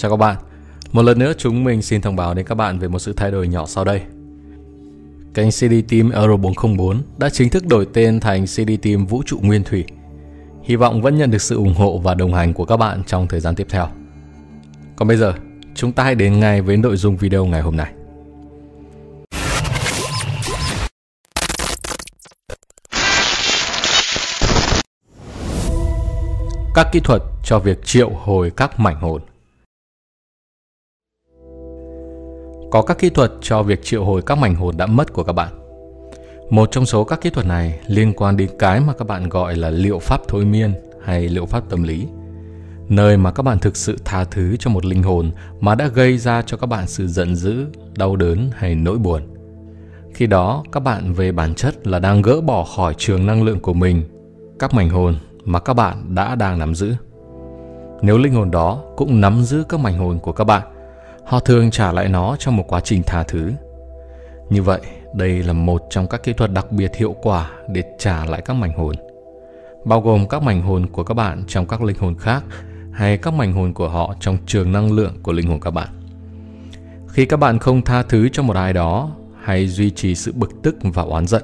Chào các bạn. Một lần nữa chúng mình xin thông báo đến các bạn về một sự thay đổi nhỏ sau đây. Kênh CD Team Euro 404 đã chính thức đổi tên thành CD Team Vũ trụ Nguyên Thủy. Hy vọng vẫn nhận được sự ủng hộ và đồng hành của các bạn trong thời gian tiếp theo. Còn bây giờ, chúng ta hãy đến ngay với nội dung video ngày hôm nay. Các kỹ thuật cho việc triệu hồi các mảnh hồn Có các kỹ thuật cho việc triệu hồi các mảnh hồn đã mất của các bạn. Một trong số các kỹ thuật này liên quan đến cái mà các bạn gọi là liệu pháp thôi miên hay liệu pháp tâm lý. Nơi mà các bạn thực sự tha thứ cho một linh hồn mà đã gây ra cho các bạn sự giận dữ, đau đớn hay nỗi buồn. Khi đó, các bạn về bản chất là đang gỡ bỏ khỏi trường năng lượng của mình các mảnh hồn mà các bạn đã đang nắm giữ. Nếu linh hồn đó cũng nắm giữ các mảnh hồn của các bạn, họ thường trả lại nó trong một quá trình tha thứ. Như vậy, đây là một trong các kỹ thuật đặc biệt hiệu quả để trả lại các mảnh hồn. Bao gồm các mảnh hồn của các bạn trong các linh hồn khác hay các mảnh hồn của họ trong trường năng lượng của linh hồn các bạn. Khi các bạn không tha thứ cho một ai đó hay duy trì sự bực tức và oán giận,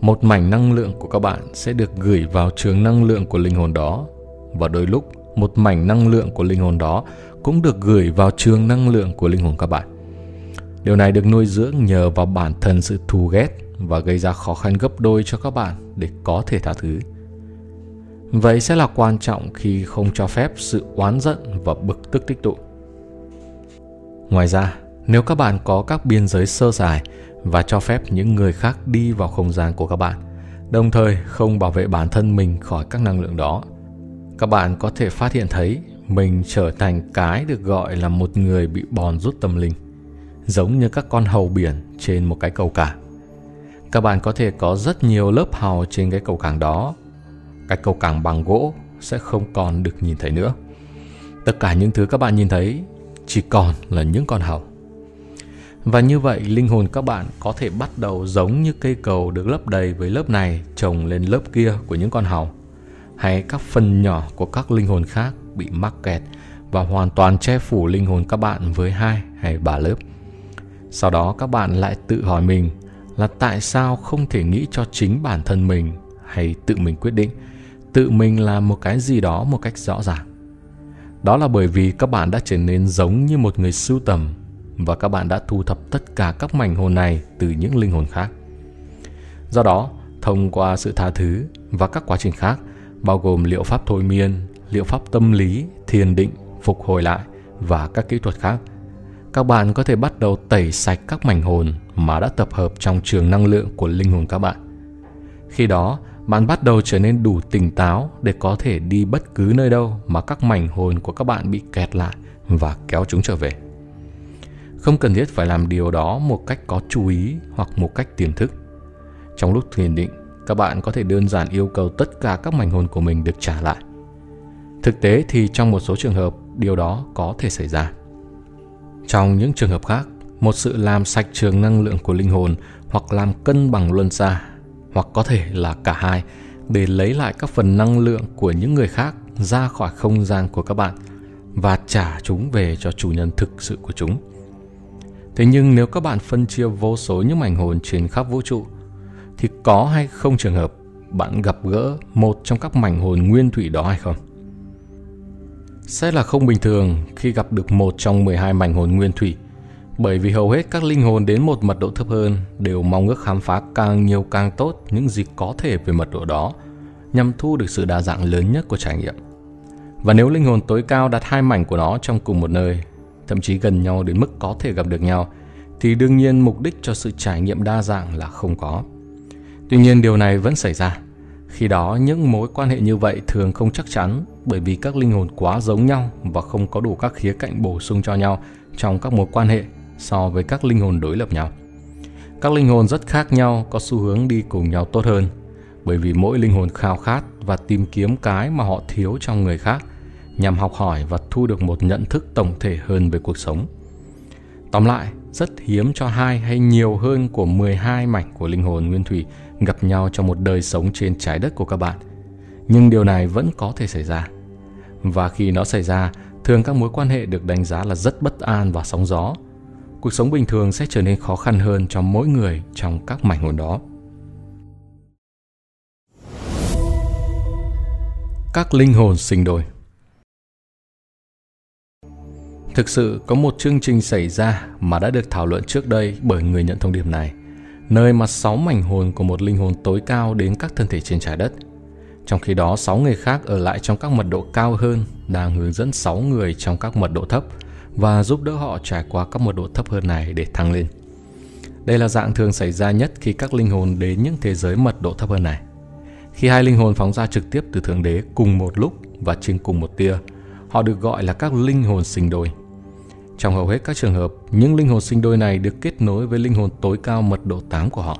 một mảnh năng lượng của các bạn sẽ được gửi vào trường năng lượng của linh hồn đó và đôi lúc một mảnh năng lượng của linh hồn đó cũng được gửi vào trường năng lượng của linh hồn các bạn. Điều này được nuôi dưỡng nhờ vào bản thân sự thù ghét và gây ra khó khăn gấp đôi cho các bạn để có thể tha thứ. Vậy sẽ là quan trọng khi không cho phép sự oán giận và bực tức tích tụ. Ngoài ra, nếu các bạn có các biên giới sơ sài và cho phép những người khác đi vào không gian của các bạn, đồng thời không bảo vệ bản thân mình khỏi các năng lượng đó, các bạn có thể phát hiện thấy mình trở thành cái được gọi là một người bị bòn rút tâm linh, giống như các con hầu biển trên một cái cầu cảng. Các bạn có thể có rất nhiều lớp hào trên cái cầu cảng đó. Cái cầu cảng bằng gỗ sẽ không còn được nhìn thấy nữa. Tất cả những thứ các bạn nhìn thấy chỉ còn là những con hầu. Và như vậy, linh hồn các bạn có thể bắt đầu giống như cây cầu được lấp đầy với lớp này trồng lên lớp kia của những con hầu hay các phần nhỏ của các linh hồn khác bị mắc kẹt và hoàn toàn che phủ linh hồn các bạn với hai hay ba lớp. Sau đó các bạn lại tự hỏi mình là tại sao không thể nghĩ cho chính bản thân mình hay tự mình quyết định, tự mình làm một cái gì đó một cách rõ ràng. Đó là bởi vì các bạn đã trở nên giống như một người sưu tầm và các bạn đã thu thập tất cả các mảnh hồn này từ những linh hồn khác. Do đó, thông qua sự tha thứ và các quá trình khác, bao gồm liệu pháp thôi miên, liệu pháp tâm lý, thiền định, phục hồi lại và các kỹ thuật khác. Các bạn có thể bắt đầu tẩy sạch các mảnh hồn mà đã tập hợp trong trường năng lượng của linh hồn các bạn. Khi đó, bạn bắt đầu trở nên đủ tỉnh táo để có thể đi bất cứ nơi đâu mà các mảnh hồn của các bạn bị kẹt lại và kéo chúng trở về. Không cần thiết phải làm điều đó một cách có chú ý hoặc một cách tiềm thức. Trong lúc thiền định, các bạn có thể đơn giản yêu cầu tất cả các mảnh hồn của mình được trả lại. Thực tế thì trong một số trường hợp, điều đó có thể xảy ra. Trong những trường hợp khác, một sự làm sạch trường năng lượng của linh hồn hoặc làm cân bằng luân xa, hoặc có thể là cả hai để lấy lại các phần năng lượng của những người khác ra khỏi không gian của các bạn và trả chúng về cho chủ nhân thực sự của chúng. Thế nhưng nếu các bạn phân chia vô số những mảnh hồn trên khắp vũ trụ thì có hay không trường hợp bạn gặp gỡ một trong các mảnh hồn nguyên thủy đó hay không? Sẽ là không bình thường khi gặp được một trong 12 mảnh hồn nguyên thủy bởi vì hầu hết các linh hồn đến một mật độ thấp hơn đều mong ước khám phá càng nhiều càng tốt những gì có thể về mật độ đó nhằm thu được sự đa dạng lớn nhất của trải nghiệm. Và nếu linh hồn tối cao đặt hai mảnh của nó trong cùng một nơi, thậm chí gần nhau đến mức có thể gặp được nhau, thì đương nhiên mục đích cho sự trải nghiệm đa dạng là không có. Tuy nhiên điều này vẫn xảy ra. Khi đó những mối quan hệ như vậy thường không chắc chắn bởi vì các linh hồn quá giống nhau và không có đủ các khía cạnh bổ sung cho nhau trong các mối quan hệ so với các linh hồn đối lập nhau. Các linh hồn rất khác nhau có xu hướng đi cùng nhau tốt hơn bởi vì mỗi linh hồn khao khát và tìm kiếm cái mà họ thiếu trong người khác nhằm học hỏi và thu được một nhận thức tổng thể hơn về cuộc sống. Tóm lại, rất hiếm cho hai hay nhiều hơn của 12 mảnh của linh hồn nguyên thủy gặp nhau trong một đời sống trên trái đất của các bạn. Nhưng điều này vẫn có thể xảy ra. Và khi nó xảy ra, thường các mối quan hệ được đánh giá là rất bất an và sóng gió. Cuộc sống bình thường sẽ trở nên khó khăn hơn cho mỗi người trong các mảnh hồn đó. Các linh hồn sinh đôi Thực sự có một chương trình xảy ra mà đã được thảo luận trước đây bởi người nhận thông điệp này, nơi mà sáu mảnh hồn của một linh hồn tối cao đến các thân thể trên trái đất. Trong khi đó, sáu người khác ở lại trong các mật độ cao hơn đang hướng dẫn sáu người trong các mật độ thấp và giúp đỡ họ trải qua các mật độ thấp hơn này để thăng lên. Đây là dạng thường xảy ra nhất khi các linh hồn đến những thế giới mật độ thấp hơn này. Khi hai linh hồn phóng ra trực tiếp từ Thượng Đế cùng một lúc và trên cùng một tia, họ được gọi là các linh hồn sinh đôi. Trong hầu hết các trường hợp, những linh hồn sinh đôi này được kết nối với linh hồn tối cao mật độ 8 của họ.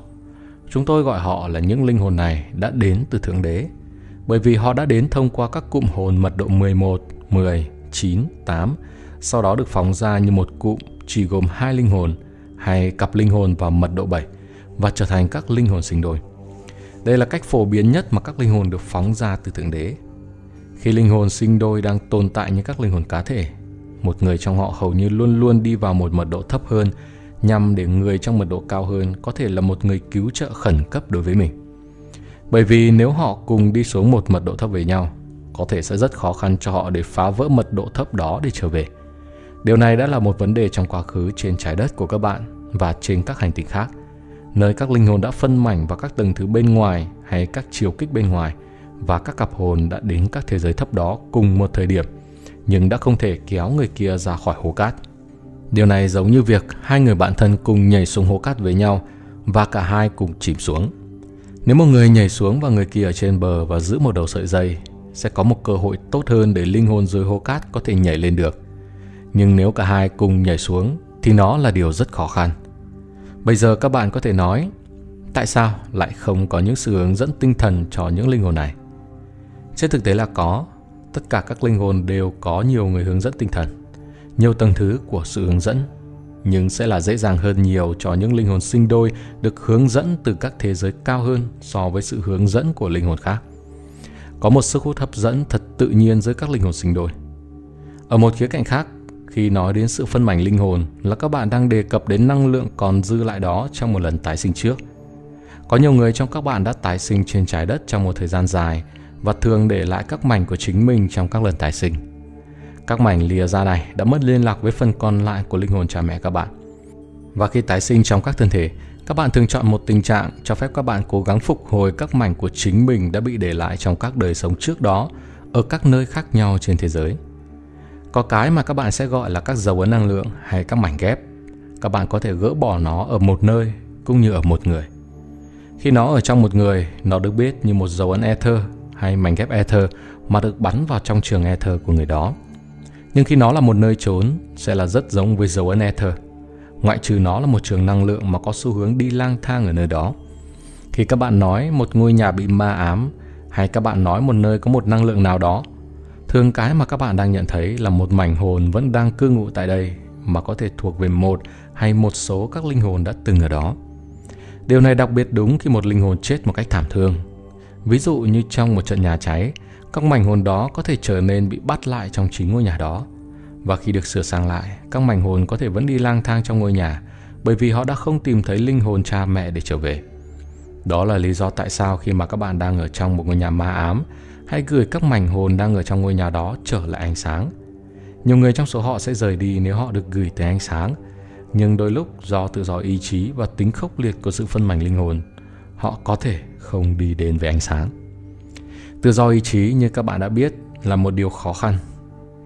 Chúng tôi gọi họ là những linh hồn này đã đến từ Thượng Đế, bởi vì họ đã đến thông qua các cụm hồn mật độ 11, 10, 9, 8, sau đó được phóng ra như một cụm chỉ gồm hai linh hồn hay cặp linh hồn vào mật độ 7 và trở thành các linh hồn sinh đôi. Đây là cách phổ biến nhất mà các linh hồn được phóng ra từ Thượng Đế. Khi linh hồn sinh đôi đang tồn tại như các linh hồn cá thể, một người trong họ hầu như luôn luôn đi vào một mật độ thấp hơn nhằm để người trong mật độ cao hơn có thể là một người cứu trợ khẩn cấp đối với mình. Bởi vì nếu họ cùng đi xuống một mật độ thấp với nhau, có thể sẽ rất khó khăn cho họ để phá vỡ mật độ thấp đó để trở về. Điều này đã là một vấn đề trong quá khứ trên trái đất của các bạn và trên các hành tinh khác, nơi các linh hồn đã phân mảnh vào các tầng thứ bên ngoài hay các chiều kích bên ngoài và các cặp hồn đã đến các thế giới thấp đó cùng một thời điểm – nhưng đã không thể kéo người kia ra khỏi hố cát. Điều này giống như việc hai người bạn thân cùng nhảy xuống hố cát với nhau và cả hai cùng chìm xuống. Nếu một người nhảy xuống và người kia ở trên bờ và giữ một đầu sợi dây, sẽ có một cơ hội tốt hơn để linh hồn dưới hố cát có thể nhảy lên được. Nhưng nếu cả hai cùng nhảy xuống thì nó là điều rất khó khăn. Bây giờ các bạn có thể nói, tại sao lại không có những sự hướng dẫn tinh thần cho những linh hồn này? Trên thực tế là có, tất cả các linh hồn đều có nhiều người hướng dẫn tinh thần, nhiều tầng thứ của sự hướng dẫn, nhưng sẽ là dễ dàng hơn nhiều cho những linh hồn sinh đôi được hướng dẫn từ các thế giới cao hơn so với sự hướng dẫn của linh hồn khác. Có một sức hút hấp dẫn thật tự nhiên giữa các linh hồn sinh đôi. Ở một khía cạnh khác, khi nói đến sự phân mảnh linh hồn là các bạn đang đề cập đến năng lượng còn dư lại đó trong một lần tái sinh trước. Có nhiều người trong các bạn đã tái sinh trên trái đất trong một thời gian dài và thường để lại các mảnh của chính mình trong các lần tái sinh. Các mảnh lìa ra này đã mất liên lạc với phần còn lại của linh hồn cha mẹ các bạn. Và khi tái sinh trong các thân thể, các bạn thường chọn một tình trạng cho phép các bạn cố gắng phục hồi các mảnh của chính mình đã bị để lại trong các đời sống trước đó ở các nơi khác nhau trên thế giới. Có cái mà các bạn sẽ gọi là các dấu ấn năng lượng hay các mảnh ghép. Các bạn có thể gỡ bỏ nó ở một nơi cũng như ở một người. Khi nó ở trong một người, nó được biết như một dấu ấn ether hay mảnh ghép ether mà được bắn vào trong trường ether của người đó. Nhưng khi nó là một nơi trốn, sẽ là rất giống với dấu ấn ether. Ngoại trừ nó là một trường năng lượng mà có xu hướng đi lang thang ở nơi đó. Khi các bạn nói một ngôi nhà bị ma ám, hay các bạn nói một nơi có một năng lượng nào đó, thường cái mà các bạn đang nhận thấy là một mảnh hồn vẫn đang cư ngụ tại đây mà có thể thuộc về một hay một số các linh hồn đã từng ở đó. Điều này đặc biệt đúng khi một linh hồn chết một cách thảm thương Ví dụ như trong một trận nhà cháy, các mảnh hồn đó có thể trở nên bị bắt lại trong chính ngôi nhà đó. Và khi được sửa sang lại, các mảnh hồn có thể vẫn đi lang thang trong ngôi nhà bởi vì họ đã không tìm thấy linh hồn cha mẹ để trở về. Đó là lý do tại sao khi mà các bạn đang ở trong một ngôi nhà ma ám, hãy gửi các mảnh hồn đang ở trong ngôi nhà đó trở lại ánh sáng. Nhiều người trong số họ sẽ rời đi nếu họ được gửi tới ánh sáng, nhưng đôi lúc do tự do ý chí và tính khốc liệt của sự phân mảnh linh hồn, họ có thể không đi đến với ánh sáng. Tự do ý chí như các bạn đã biết là một điều khó khăn.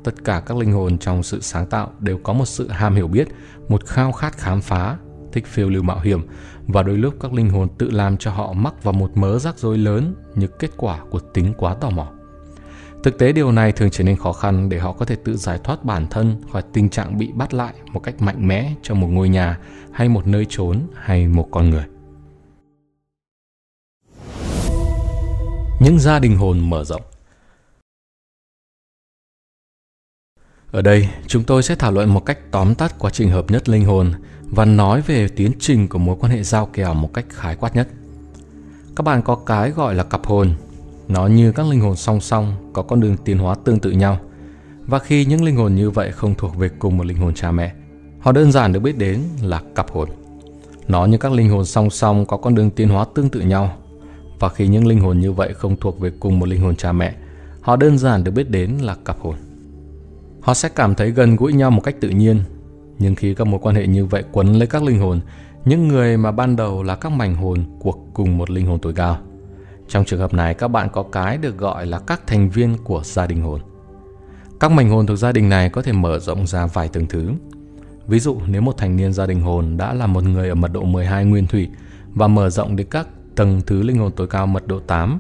Tất cả các linh hồn trong sự sáng tạo đều có một sự ham hiểu biết, một khao khát khám phá, thích phiêu lưu mạo hiểm và đôi lúc các linh hồn tự làm cho họ mắc vào một mớ rắc rối lớn như kết quả của tính quá tò mò. Thực tế điều này thường trở nên khó khăn để họ có thể tự giải thoát bản thân khỏi tình trạng bị bắt lại một cách mạnh mẽ trong một ngôi nhà hay một nơi trốn hay một con người. Những gia đình hồn mở rộng. Ở đây, chúng tôi sẽ thảo luận một cách tóm tắt quá trình hợp nhất linh hồn và nói về tiến trình của mối quan hệ giao kèo một cách khái quát nhất. Các bạn có cái gọi là cặp hồn. Nó như các linh hồn song song có con đường tiến hóa tương tự nhau. Và khi những linh hồn như vậy không thuộc về cùng một linh hồn cha mẹ, họ đơn giản được biết đến là cặp hồn. Nó như các linh hồn song song có con đường tiến hóa tương tự nhau. Và khi những linh hồn như vậy không thuộc về cùng một linh hồn cha mẹ, họ đơn giản được biết đến là cặp hồn. Họ sẽ cảm thấy gần gũi nhau một cách tự nhiên, nhưng khi các mối quan hệ như vậy quấn lấy các linh hồn, những người mà ban đầu là các mảnh hồn của cùng một linh hồn tối cao. Trong trường hợp này, các bạn có cái được gọi là các thành viên của gia đình hồn. Các mảnh hồn thuộc gia đình này có thể mở rộng ra vài tầng thứ. Ví dụ nếu một thành niên gia đình hồn đã là một người ở mật độ 12 nguyên thủy và mở rộng đến các tầng thứ linh hồn tối cao mật độ 8,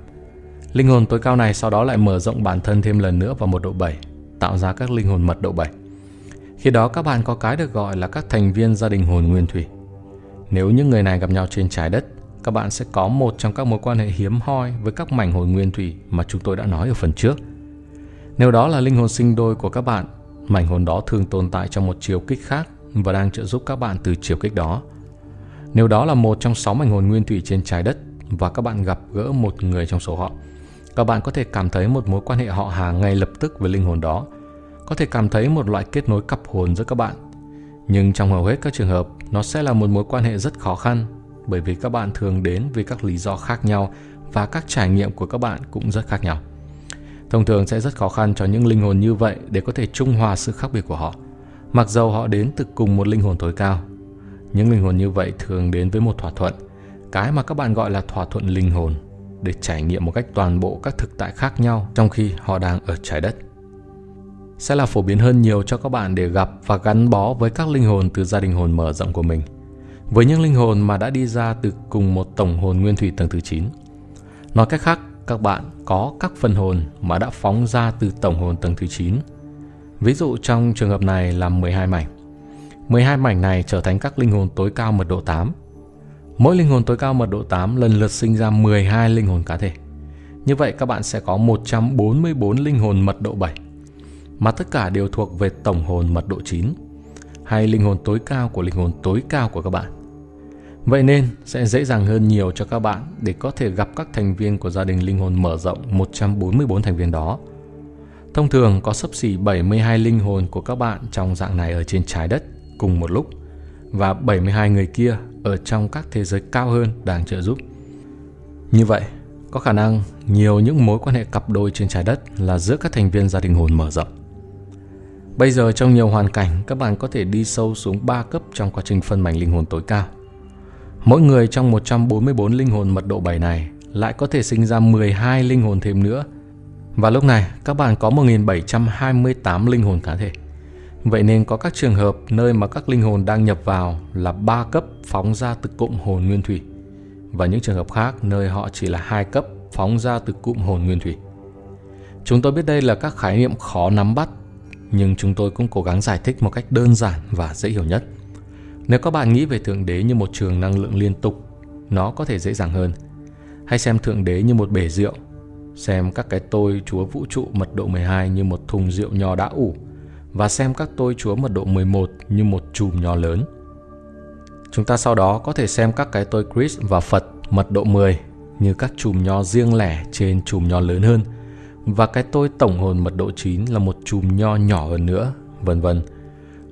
linh hồn tối cao này sau đó lại mở rộng bản thân thêm lần nữa vào một độ 7, tạo ra các linh hồn mật độ 7. Khi đó các bạn có cái được gọi là các thành viên gia đình hồn nguyên thủy. Nếu những người này gặp nhau trên trái đất, các bạn sẽ có một trong các mối quan hệ hiếm hoi với các mảnh hồn nguyên thủy mà chúng tôi đã nói ở phần trước. Nếu đó là linh hồn sinh đôi của các bạn, mảnh hồn đó thường tồn tại trong một chiều kích khác và đang trợ giúp các bạn từ chiều kích đó. Nếu đó là một trong sáu mảnh hồn nguyên thủy trên trái đất và các bạn gặp gỡ một người trong số họ, các bạn có thể cảm thấy một mối quan hệ họ hàng ngay lập tức với linh hồn đó, có thể cảm thấy một loại kết nối cặp hồn giữa các bạn. Nhưng trong hầu hết các trường hợp, nó sẽ là một mối quan hệ rất khó khăn bởi vì các bạn thường đến vì các lý do khác nhau và các trải nghiệm của các bạn cũng rất khác nhau. Thông thường sẽ rất khó khăn cho những linh hồn như vậy để có thể trung hòa sự khác biệt của họ, mặc dầu họ đến từ cùng một linh hồn tối cao. Những linh hồn như vậy thường đến với một thỏa thuận, cái mà các bạn gọi là thỏa thuận linh hồn, để trải nghiệm một cách toàn bộ các thực tại khác nhau trong khi họ đang ở trái đất. Sẽ là phổ biến hơn nhiều cho các bạn để gặp và gắn bó với các linh hồn từ gia đình hồn mở rộng của mình – với những linh hồn mà đã đi ra từ cùng một tổng hồn nguyên thủy tầng thứ 9. Nói cách khác, các bạn có các phần hồn mà đã phóng ra từ tổng hồn tầng thứ 9. Ví dụ trong trường hợp này là 12 mảnh. 12 mảnh này trở thành các linh hồn tối cao mật độ 8. Mỗi linh hồn tối cao mật độ 8 lần lượt sinh ra 12 linh hồn cá thể. Như vậy các bạn sẽ có 144 linh hồn mật độ 7, mà tất cả đều thuộc về tổng hồn mật độ 9, hay linh hồn tối cao của linh hồn tối cao của các bạn. Vậy nên sẽ dễ dàng hơn nhiều cho các bạn để có thể gặp các thành viên của gia đình linh hồn mở rộng 144 thành viên đó. Thông thường có sấp xỉ 72 linh hồn của các bạn trong dạng này ở trên trái đất cùng một lúc và 72 người kia ở trong các thế giới cao hơn đang trợ giúp. Như vậy, có khả năng nhiều những mối quan hệ cặp đôi trên trái đất là giữa các thành viên gia đình hồn mở rộng. Bây giờ trong nhiều hoàn cảnh, các bạn có thể đi sâu xuống 3 cấp trong quá trình phân mảnh linh hồn tối cao. Mỗi người trong 144 linh hồn mật độ 7 này lại có thể sinh ra 12 linh hồn thêm nữa. Và lúc này các bạn có 1728 linh hồn cá thể. Vậy nên có các trường hợp nơi mà các linh hồn đang nhập vào là ba cấp phóng ra từ cụm hồn nguyên thủy và những trường hợp khác nơi họ chỉ là hai cấp phóng ra từ cụm hồn nguyên thủy. Chúng tôi biết đây là các khái niệm khó nắm bắt, nhưng chúng tôi cũng cố gắng giải thích một cách đơn giản và dễ hiểu nhất. Nếu các bạn nghĩ về Thượng Đế như một trường năng lượng liên tục, nó có thể dễ dàng hơn. Hay xem Thượng Đế như một bể rượu, xem các cái tôi Chúa Vũ trụ mật độ 12 như một thùng rượu nho đã ủ, và xem các tôi Chúa mật độ 11 như một chùm nho lớn. Chúng ta sau đó có thể xem các cái tôi Chris và Phật mật độ 10 như các chùm nho riêng lẻ trên chùm nho lớn hơn và cái tôi tổng hồn mật độ 9 là một chùm nho nhỏ hơn nữa, vân vân.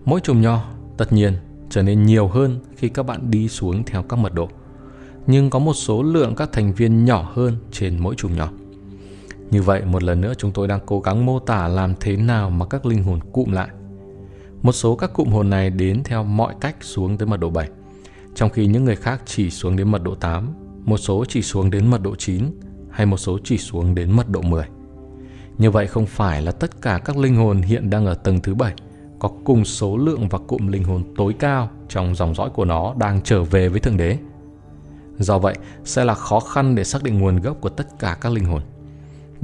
Mỗi chùm nho tất nhiên trở nên nhiều hơn khi các bạn đi xuống theo các mật độ. Nhưng có một số lượng các thành viên nhỏ hơn trên mỗi chùm nhỏ. Như vậy một lần nữa chúng tôi đang cố gắng mô tả làm thế nào mà các linh hồn cụm lại. Một số các cụm hồn này đến theo mọi cách xuống tới mật độ 7, trong khi những người khác chỉ xuống đến mật độ 8, một số chỉ xuống đến mật độ 9 hay một số chỉ xuống đến mật độ 10. Như vậy không phải là tất cả các linh hồn hiện đang ở tầng thứ 7 có cùng số lượng và cụm linh hồn tối cao trong dòng dõi của nó đang trở về với Thượng Đế. Do vậy, sẽ là khó khăn để xác định nguồn gốc của tất cả các linh hồn.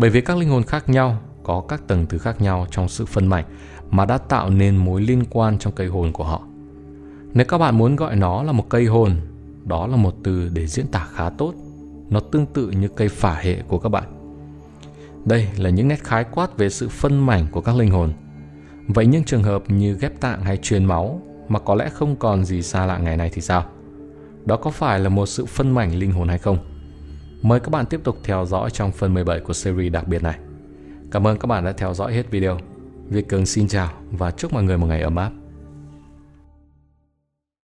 Bởi vì các linh hồn khác nhau có các tầng thứ khác nhau trong sự phân mảnh mà đã tạo nên mối liên quan trong cây hồn của họ. Nếu các bạn muốn gọi nó là một cây hồn, đó là một từ để diễn tả khá tốt. Nó tương tự như cây phả hệ của các bạn. Đây là những nét khái quát về sự phân mảnh của các linh hồn. Vậy những trường hợp như ghép tạng hay truyền máu mà có lẽ không còn gì xa lạ ngày nay thì sao? Đó có phải là một sự phân mảnh linh hồn hay không? Mời các bạn tiếp tục theo dõi trong phần 17 của series đặc biệt này. Cảm ơn các bạn đã theo dõi hết video. Việt Cường xin chào và chúc mọi người một ngày ấm áp.